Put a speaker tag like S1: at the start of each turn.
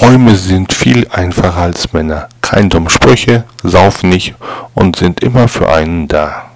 S1: Bäume sind viel einfacher als Männer. Kein dumme Sprüche, saufen nicht und sind immer für einen da.